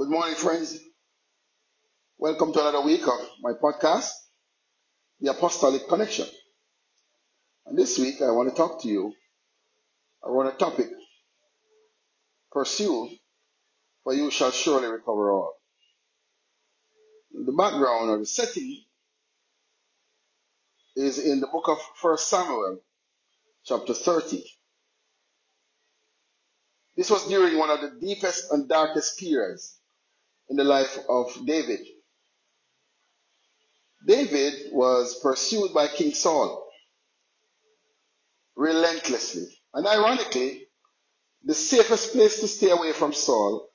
Good morning, friends. Welcome to another week of my podcast, The Apostolic Connection. And this week, I want to talk to you around a topic Pursue, for you shall surely recover all. The background or the setting is in the book of 1 Samuel, chapter 30. This was during one of the deepest and darkest periods in the life of David. David was pursued by King Saul relentlessly. And ironically, the safest place to stay away from Saul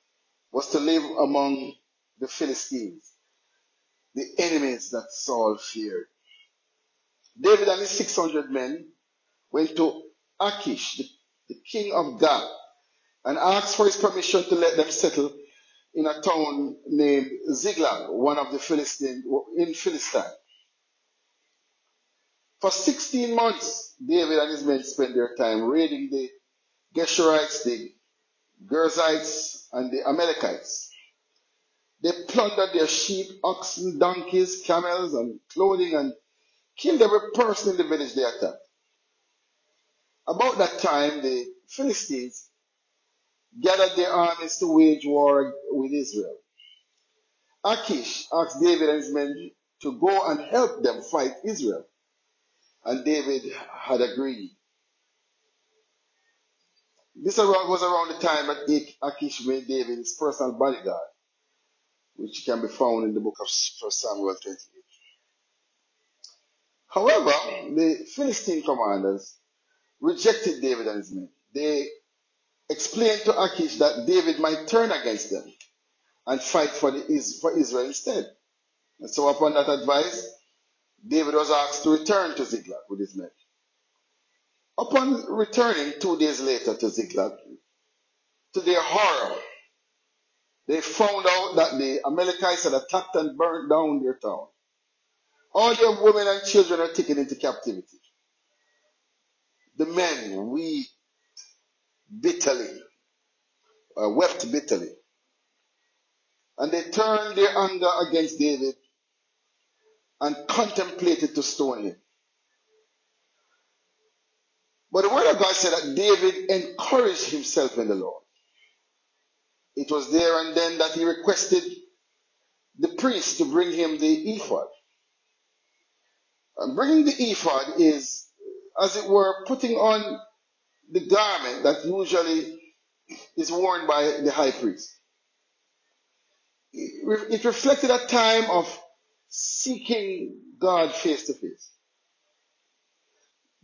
was to live among the Philistines, the enemies that Saul feared. David and his 600 men went to Achish, the, the king of Gath, and asked for his permission to let them settle in a town named Ziklag, one of the Philistine, in Philistine. For 16 months, David and his men spent their time raiding the Geshurites, the Girzites, and the Amalekites. They plundered their sheep, oxen, donkeys, camels, and clothing and killed every person in the village they attacked. About that time, the Philistines gathered their armies to wage war with Israel. Achish asked David and his men to go and help them fight Israel. And David had agreed. This was around the time that Achish made David his personal bodyguard, which can be found in the book of 1 Samuel 28. However, the Philistine commanders rejected David and his men. They explained to Achish that David might turn against them and fight for, the, for Israel instead. And so upon that advice, David was asked to return to Ziklag with his men. Upon returning two days later to Ziklag, to their horror, they found out that the Amalekites had attacked and burned down their town. All their women and children are taken into captivity. The men weep bitterly, uh, wept bitterly. And they turned their anger against David and contemplated to stone him. But the word of God said that David encouraged himself in the Lord. It was there and then that he requested the priest to bring him the ephod. And bringing the ephod is, as it were, putting on the garment that usually is worn by the high priest. It reflected a time of seeking God face to face.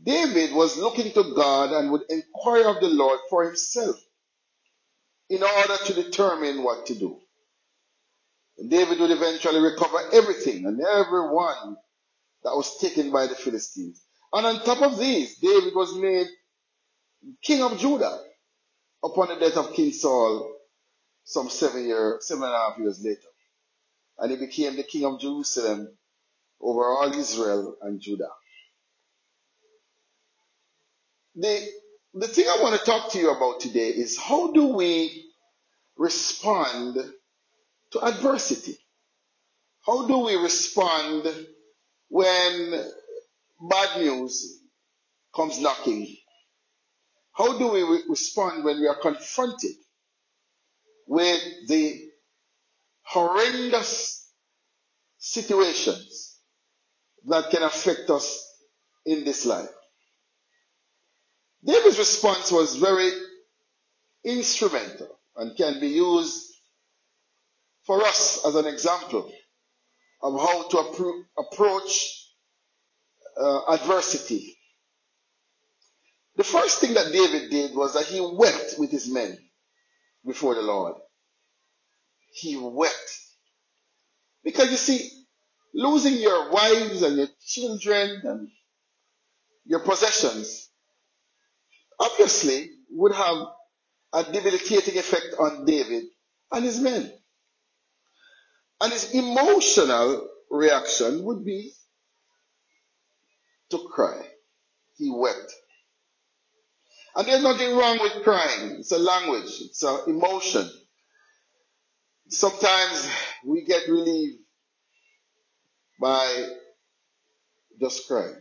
David was looking to God and would inquire of the Lord for himself in order to determine what to do. And David would eventually recover everything and everyone that was taken by the Philistines. And on top of these, David was made king of Judah upon the death of King Saul some seven years, seven and a half years later. And he became the king of Jerusalem over all Israel and Judah. The, the thing I want to talk to you about today is how do we respond to adversity? How do we respond when bad news comes knocking? How do we re- respond when we are confronted with the horrendous situations that can affect us in this life? David's response was very instrumental and can be used for us as an example of how to appro- approach uh, adversity. The first thing that David did was that he wept with his men before the Lord. He wept. Because you see, losing your wives and your children and your possessions obviously would have a debilitating effect on David and his men. And his emotional reaction would be to cry. He wept. And there's nothing wrong with crying. It's a language. It's an emotion Sometimes we get relieved by just crying.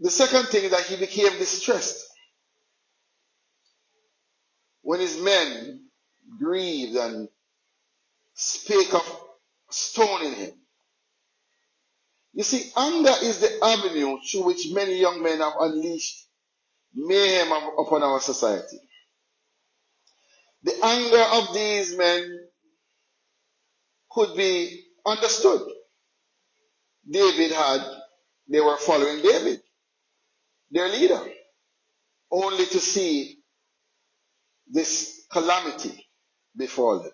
The second thing is that he became distressed when his men grieved and spake of stoning him. You see, anger is the avenue through which many young men have unleashed mayhem upon our society. The anger of these men could be understood. David had, they were following David, their leader, only to see this calamity befall them.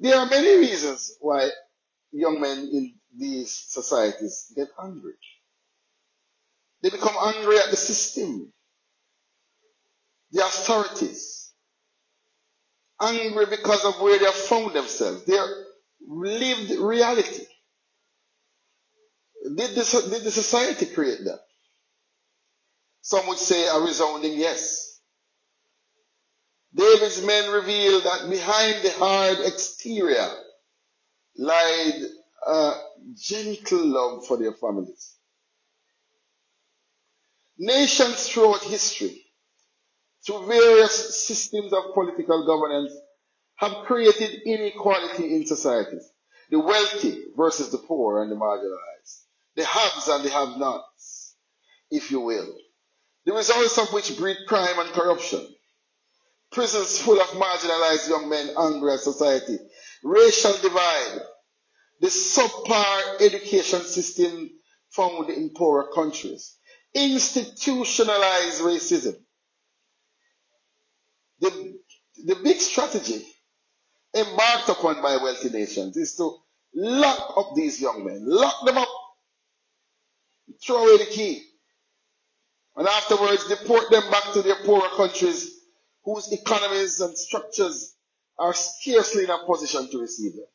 There are many reasons why young men in these societies get angry. They become angry at the system, the authorities, angry because of where they have found themselves, their lived reality. Did the, did the society create that? Some would say a resounding yes. David's men reveal that behind the hard exterior lied a uh, gentle love for their families. Nations throughout history, through various systems of political governance, have created inequality in societies. The wealthy versus the poor and the marginalized. The haves and the have-nots, if you will. The results of which breed crime and corruption. Prisons full of marginalized young men angry at society. Racial divide. The subpar education system found in poorer countries. Institutionalized racism. The, the big strategy embarked upon by wealthy nations is to lock up these young men, lock them up, throw away the key, and afterwards deport them back to their poorer countries whose economies and structures are scarcely in a position to receive them.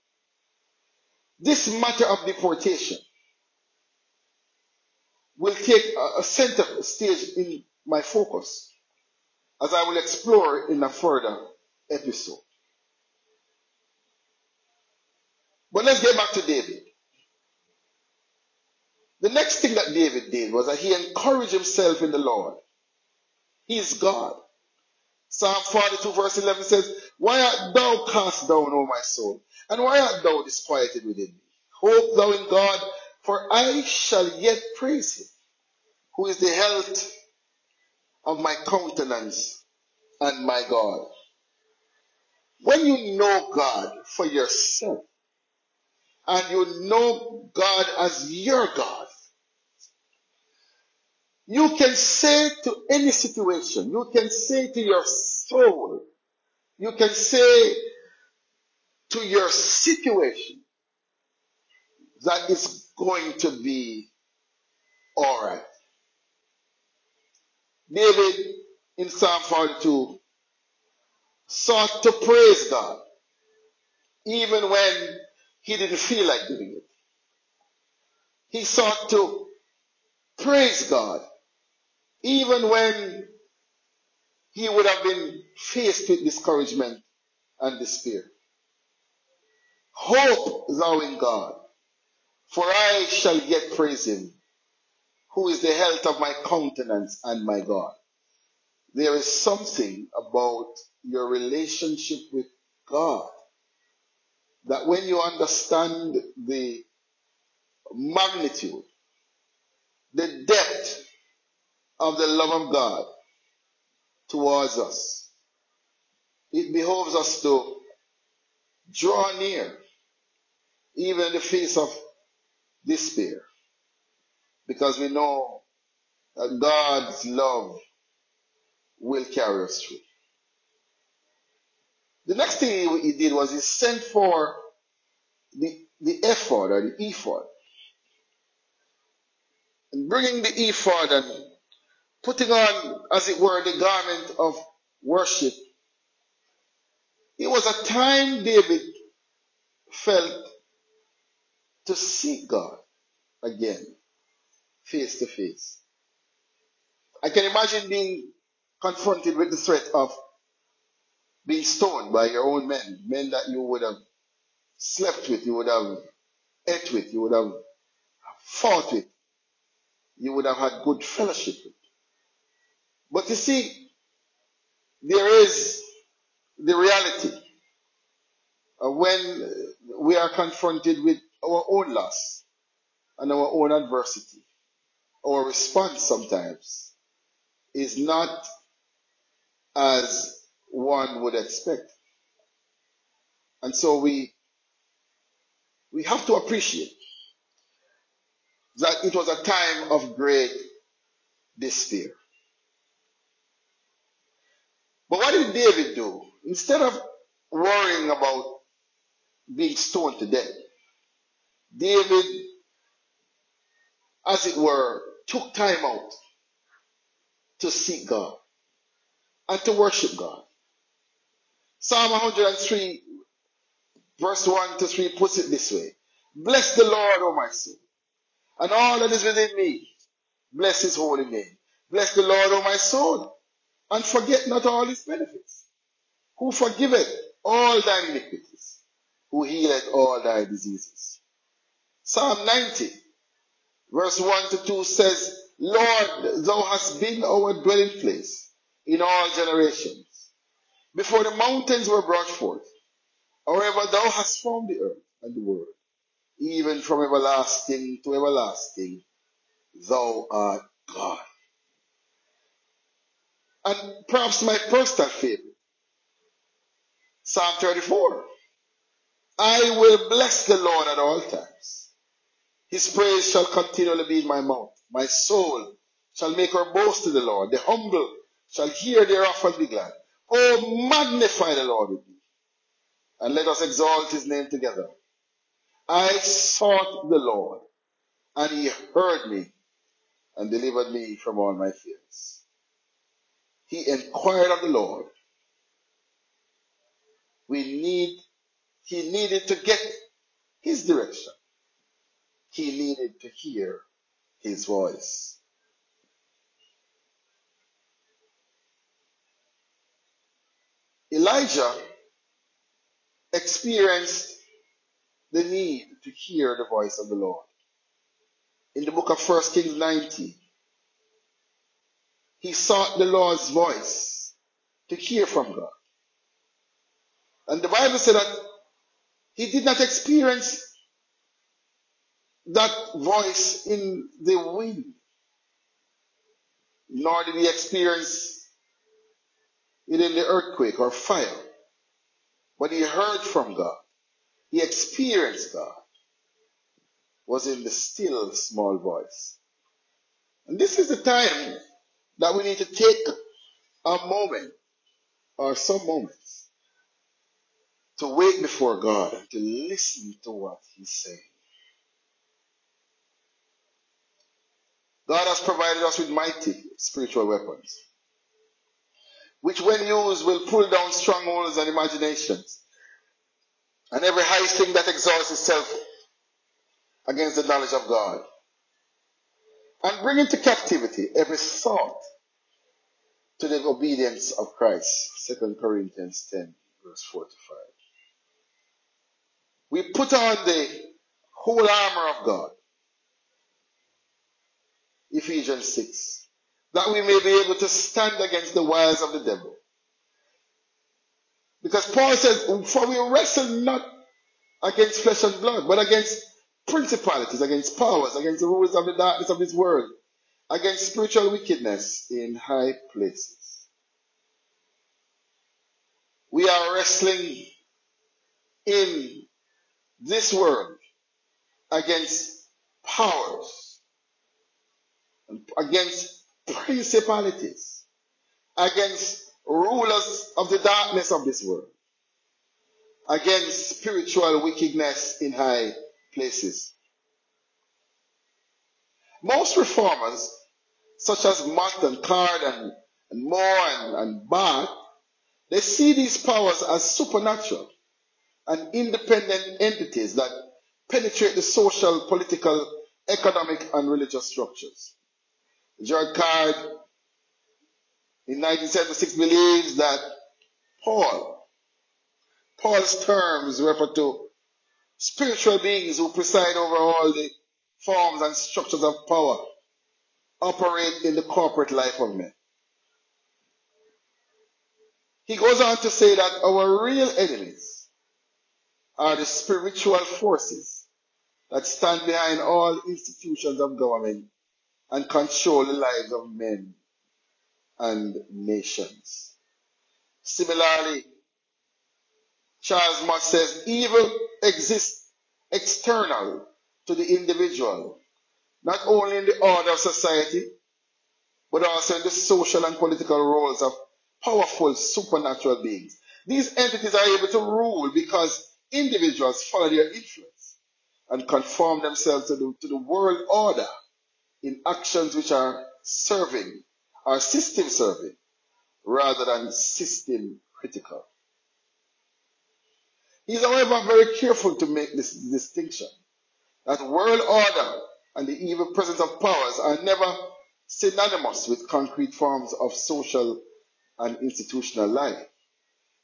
This matter of deportation will take a center stage in my focus as I will explore in a further episode. But let's get back to David. The next thing that David did was that he encouraged himself in the Lord. He is God. Psalm 42 verse 11 says, Why art thou cast down, O my soul? And why art thou disquieted within me? Hope thou in God, for I shall yet praise him, who is the health of my countenance and my God. When you know God for yourself, and you know God as your God, you can say to any situation, you can say to your soul, you can say to your situation that it's going to be alright. David in Psalm 42 sought to praise God even when he didn't feel like doing it. He sought to praise God even when he would have been faced with discouragement and despair. Hope thou in God, for I shall yet praise him, who is the health of my countenance and my God. There is something about your relationship with God that when you understand the magnitude, the depth of the love of God towards us, it behoves us to draw near, even in the face of despair, because we know that God's love will carry us through. The next thing he did was he sent for the, the ephod or the ephod. And bringing the ephod and putting on, as it were, the garment of worship. It was a time David felt to seek God again, face to face. I can imagine being confronted with the threat of being stoned by your own men, men that you would have slept with, you would have ate with, you would have fought with, you would have had good fellowship with. But you see, there is the reality of when we are confronted with our own loss and our own adversity. Our response sometimes is not as one would expect. And so we we have to appreciate that it was a time of great despair. But what did David do? Instead of worrying about being stoned to death, David, as it were, took time out to seek God and to worship God. Psalm 103, verse 1 to 3 puts it this way Bless the Lord, O my soul, and all that is within me. Bless his holy name. Bless the Lord, O my soul, and forget not all his benefits, who forgiveth all thy iniquities, who healeth all thy diseases. Psalm 90, verse 1 to 2 says, Lord, thou hast been our dwelling place in all generations. Before the mountains were brought forth, however thou hast formed the earth and the world, even from everlasting to everlasting, thou art God. And perhaps my personal favorite, Psalm 34. I will bless the Lord at all times. His praise shall continually be in my mouth. My soul shall make her boast in the Lord. The humble shall hear thereof and be glad. Oh, magnify the Lord with me, and let us exalt his name together. I sought the Lord, and he heard me and delivered me from all my fears. He inquired of the Lord. We need, he needed to get his direction. He needed to hear his voice. Elijah experienced the need to hear the voice of the Lord. In the book of 1 Kings 19, he sought the Lord's voice to hear from God. And the Bible said that he did not experience that voice in the wind, nor did he experience it in the earthquake or fire. But he heard from God. He experienced God. Was in the still small voice. And this is the time that we need to take a moment or some moments to wait before God and to listen to what He's saying. God has provided us with mighty spiritual weapons, which when used will pull down strongholds and imaginations and every high thing that exalts itself against the knowledge of God and bring into captivity every thought to the obedience of Christ. 2 Corinthians 10 verse 4 to 5. We put on the whole armor of God. Ephesians 6. That we may be able to stand against the wiles of the devil. Because Paul says, For we wrestle not against flesh and blood, but against principalities, against powers, against the rulers of the darkness of this world, against spiritual wickedness in high places. We are wrestling in this world against powers, against principalities, against rulers of the darkness of this world, against spiritual wickedness in high places. Most reformers, such as Mott and Caird and, and Moore and, and Barth, they see these powers as supernatural and independent entities that penetrate the social, political, economic, and religious structures. Gerald Caird in 1976 believes that Paul, Paul's terms refer to spiritual beings who preside over all the forms and structures of power, operate in the corporate life of men. He goes on to say that our real enemies are the spiritual forces that stand behind all institutions of government and control the lives of men and nations. Similarly, Charles Mott says evil exists external to the individual, not only in the order of society, but also in the social and political roles of powerful supernatural beings. These entities are able to rule because individuals follow their influence and conform themselves to the, to the world order in actions which are serving or system serving rather than system critical. He is, however, very careful to make this distinction that world order and the evil presence of powers are never synonymous with concrete forms of social and institutional life.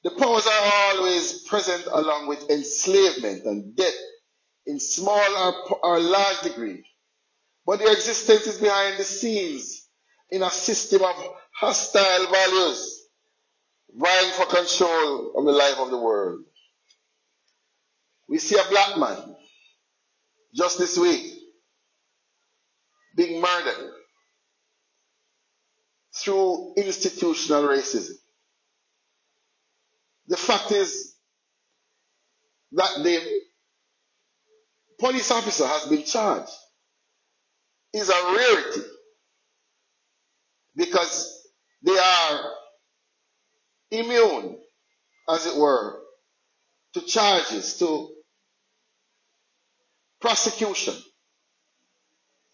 The powers are always present along with enslavement and death in small or, or large degree, but their existence is behind the scenes in a system of hostile values vying for control of the life of the world. We see a black man just this week being murdered through institutional racism. The fact is that the police officer has been charged is a rarity because they are immune, as it were, to charges, to prosecution,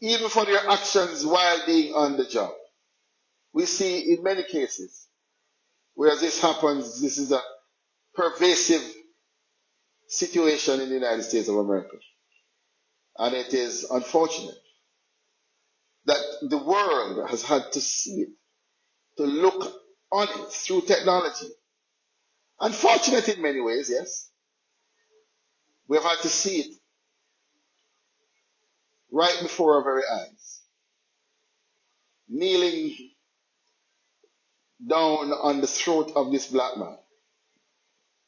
even for their actions while being on the job. We see in many cases where this happens, this is a pervasive situation in the United States of America. And it is unfortunate that the world has had to see it, to look on it through technology. Unfortunate in many ways, yes. We have had to see it right before our very eyes. Kneeling down on the throat of this black man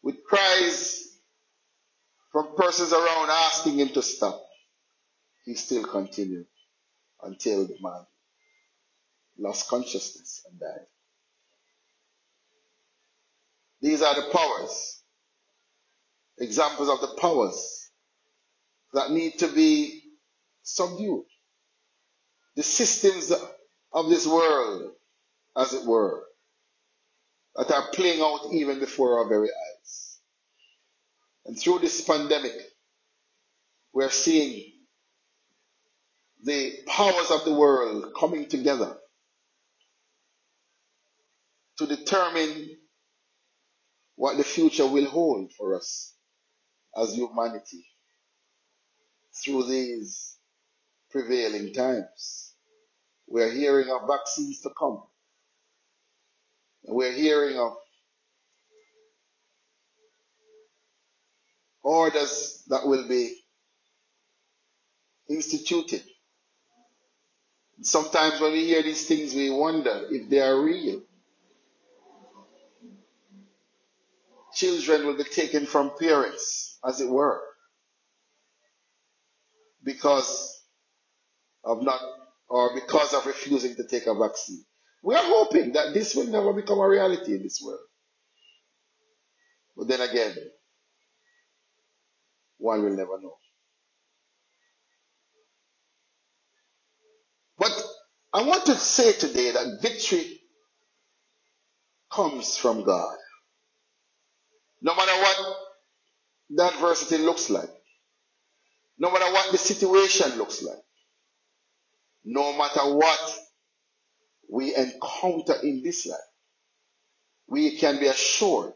with cries from persons around asking him to stop. He still continued until the man lost consciousness and died. These are the powers, examples of the powers that need to be subdued. The systems of this world, as it were, that are playing out even before our very eyes. And through this pandemic, we're seeing the powers of the world coming together to determine what the future will hold for us as humanity through these prevailing times. We're hearing of vaccines to come. We're hearing of orders that will be instituted. Sometimes when we hear these things, we wonder if they are real. Children will be taken from parents, as it were, because of not, or because of refusing to take a vaccine. We are hoping that this will never become a reality in this world. But then again, one will never know. But I want to say today that victory comes from God. No matter what the adversity looks like, no matter what the situation looks like, no matter what we encounter in this life, we can be assured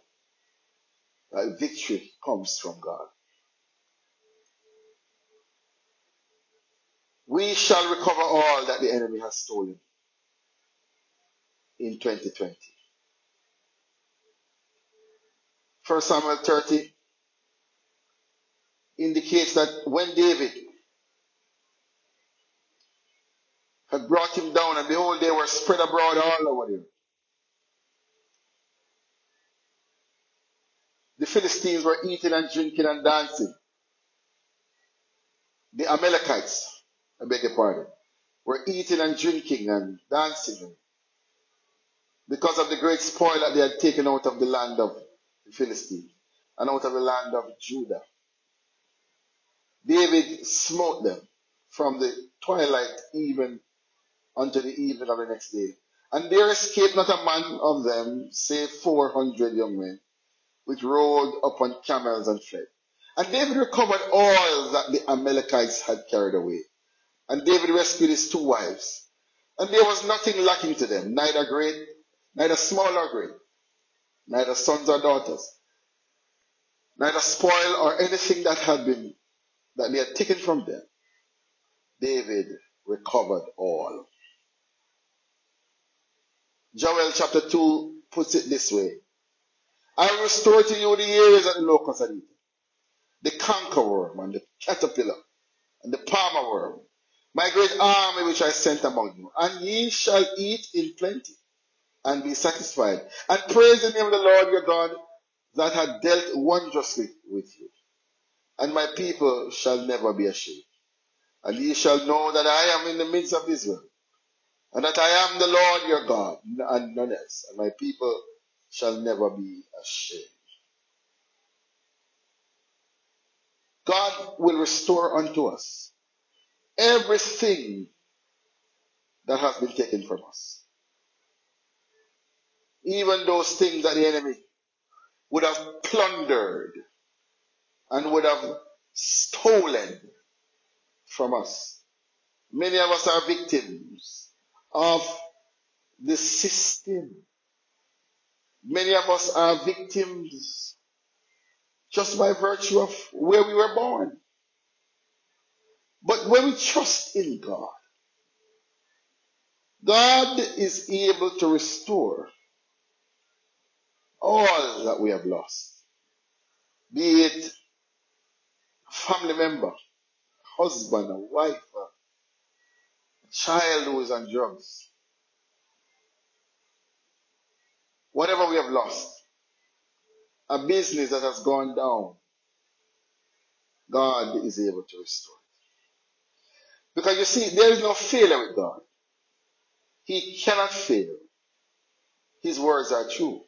that victory comes from God. We shall recover all that the enemy has stolen in 2020. First Samuel 30 indicates that when David had brought him down, and behold, they were spread abroad all over him. The Philistines were eating and drinking and dancing. The Amalekites, I beg your pardon, were eating and drinking and dancing because of the great spoil that they had taken out of the land of the Philistines and out of the land of Judah. David smote them from the twilight even unto the evening of the next day. And there escaped not a man of them, save four hundred young men, which rode upon camels and fled. And David recovered all that the Amalekites had carried away. And David rescued his two wives. And there was nothing lacking to them, neither great, neither small or great, neither sons or daughters, neither spoil or anything that had been, that they had taken from them. David recovered all. Joel chapter 2 puts it this way. I will restore to you the years that the locust had eaten, the cankerworm and the caterpillar and the palmer worm, my great army which I sent among you, and ye shall eat in plenty and be satisfied, and praise the name of the Lord your God that hath dealt wondrously with you. And my people shall never be ashamed. And ye shall know that I am in the midst of Israel, and that I am the Lord your God, and none else. And my people shall never be ashamed. God will restore unto us everything that has been taken from us. Even those things that the enemy would have plundered and would have stolen from us. Many of us are victims of the system. Many of us are victims just by virtue of where we were born. But when we trust in God, God is able to restore all that we have lost. Be it a family member, husband, a wife, child who is on drugs. Whatever we have lost, a business that has gone down, God is able to restore. it. Because you see, there is no failure with God. He cannot fail. His words are true.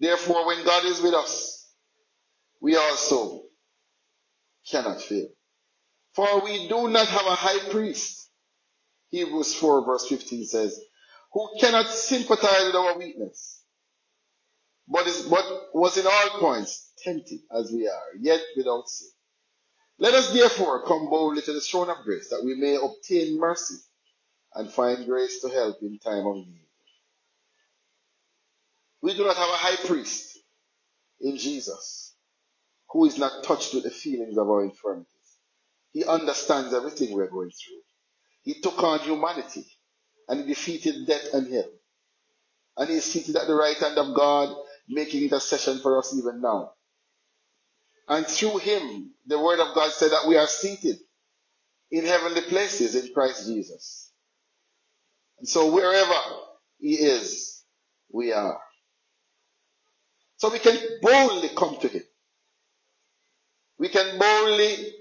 Therefore, when God is with us, we also cannot fail. For we do not have a high priest. Hebrews 4 verse 15 says, who cannot sympathize with our weakness, but, is, but was in all points tempted as we are, yet without sin. Let us therefore come boldly to the throne of grace that we may obtain mercy and find grace to help in time of need. We do not have a high priest in Jesus who is not touched with the feelings of our infirmities. He understands everything we're going through. He took on humanity and he defeated death and hell. And he is seated at the right hand of God, making intercession for us even now. And through him, the word of God said that we are seated in heavenly places in Christ Jesus. And so wherever he is, we are. So we can boldly come to him. We can boldly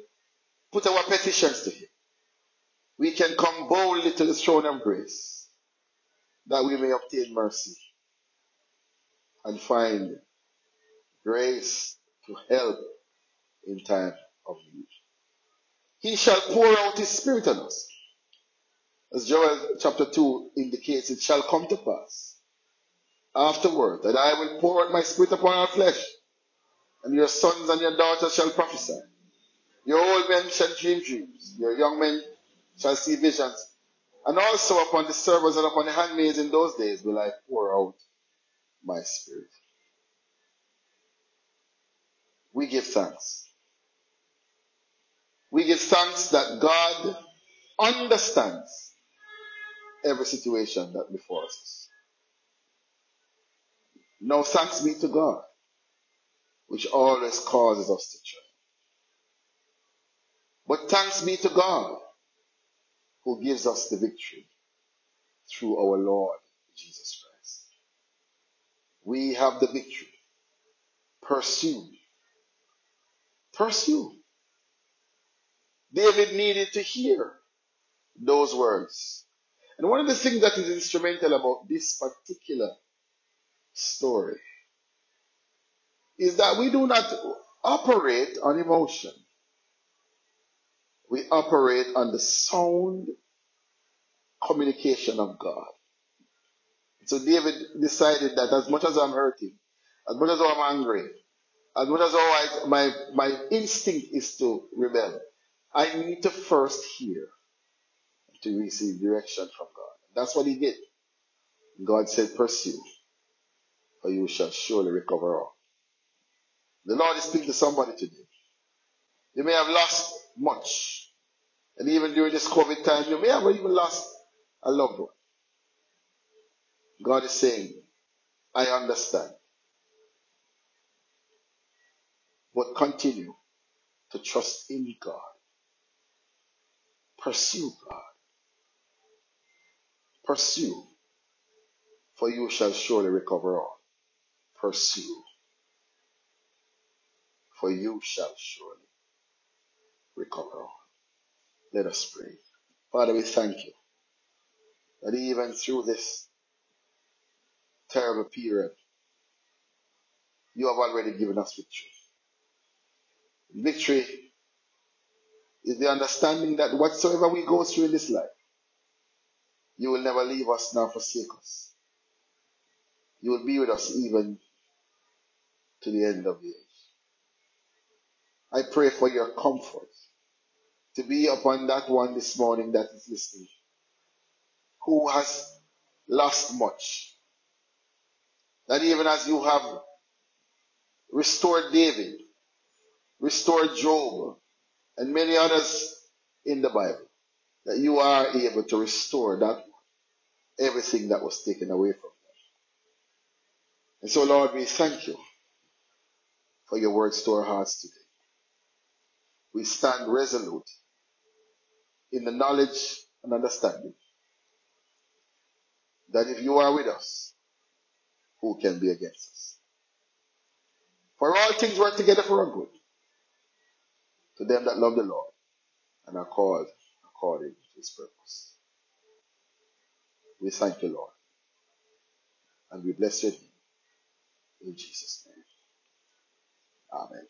put our petitions to him. We can come boldly to the throne of grace that we may obtain mercy and find grace to help in time of need. He shall pour out his spirit on us. As Joel chapter 2 indicates, it shall come to pass afterward that I will pour out my spirit upon our flesh, and your sons and your daughters shall prophesy. Your old men shall dream dreams, your young men shall see visions, and also upon the servants and upon the handmaids in those days will I pour out my spirit. We give thanks. We give thanks that God understands every situation that before us. Now thanks be to God, which always causes us to triumph. But thanks be to God, who gives us the victory through our Lord Jesus Christ. We have the victory. Pursue. Pursue. David needed to hear those words. And one of the things that is instrumental about this particular story is that we do not operate on emotion. We operate on the sound communication of God. So David decided that as much as I'm hurting, as much as I'm angry, as much as I, my, my instinct is to rebel, I need to first hear to receive direction from God. That's what he did. God said, pursue, or you shall surely recover all. The Lord is speaking to somebody today. You may have lost much. And even during this COVID time, you may have even lost a loved one. God is saying, I understand. But continue to trust in God. Pursue God. Pursue, for you shall surely recover all. Pursue, for you shall surely recover all. Let us pray. Father, we thank you that even through this terrible period, you have already given us victory. Victory is the understanding that whatsoever we go through in this life, you will never leave us nor forsake us. You will be with us even to the end of the age. I pray for your comfort to be upon that one this morning that is listening, who has lost much. That even as you have restored David, restored Job, and many others in the Bible, that you are able to restore that everything that was taken away from them. And so, Lord, we thank you for your words to our hearts today. We stand resolute in the knowledge and understanding that if you are with us, who can be against us? For all things work together for our good to them that love the Lord and are called according to his purpose. We thank you, Lord, and we bless your in Jesus' name. Amen.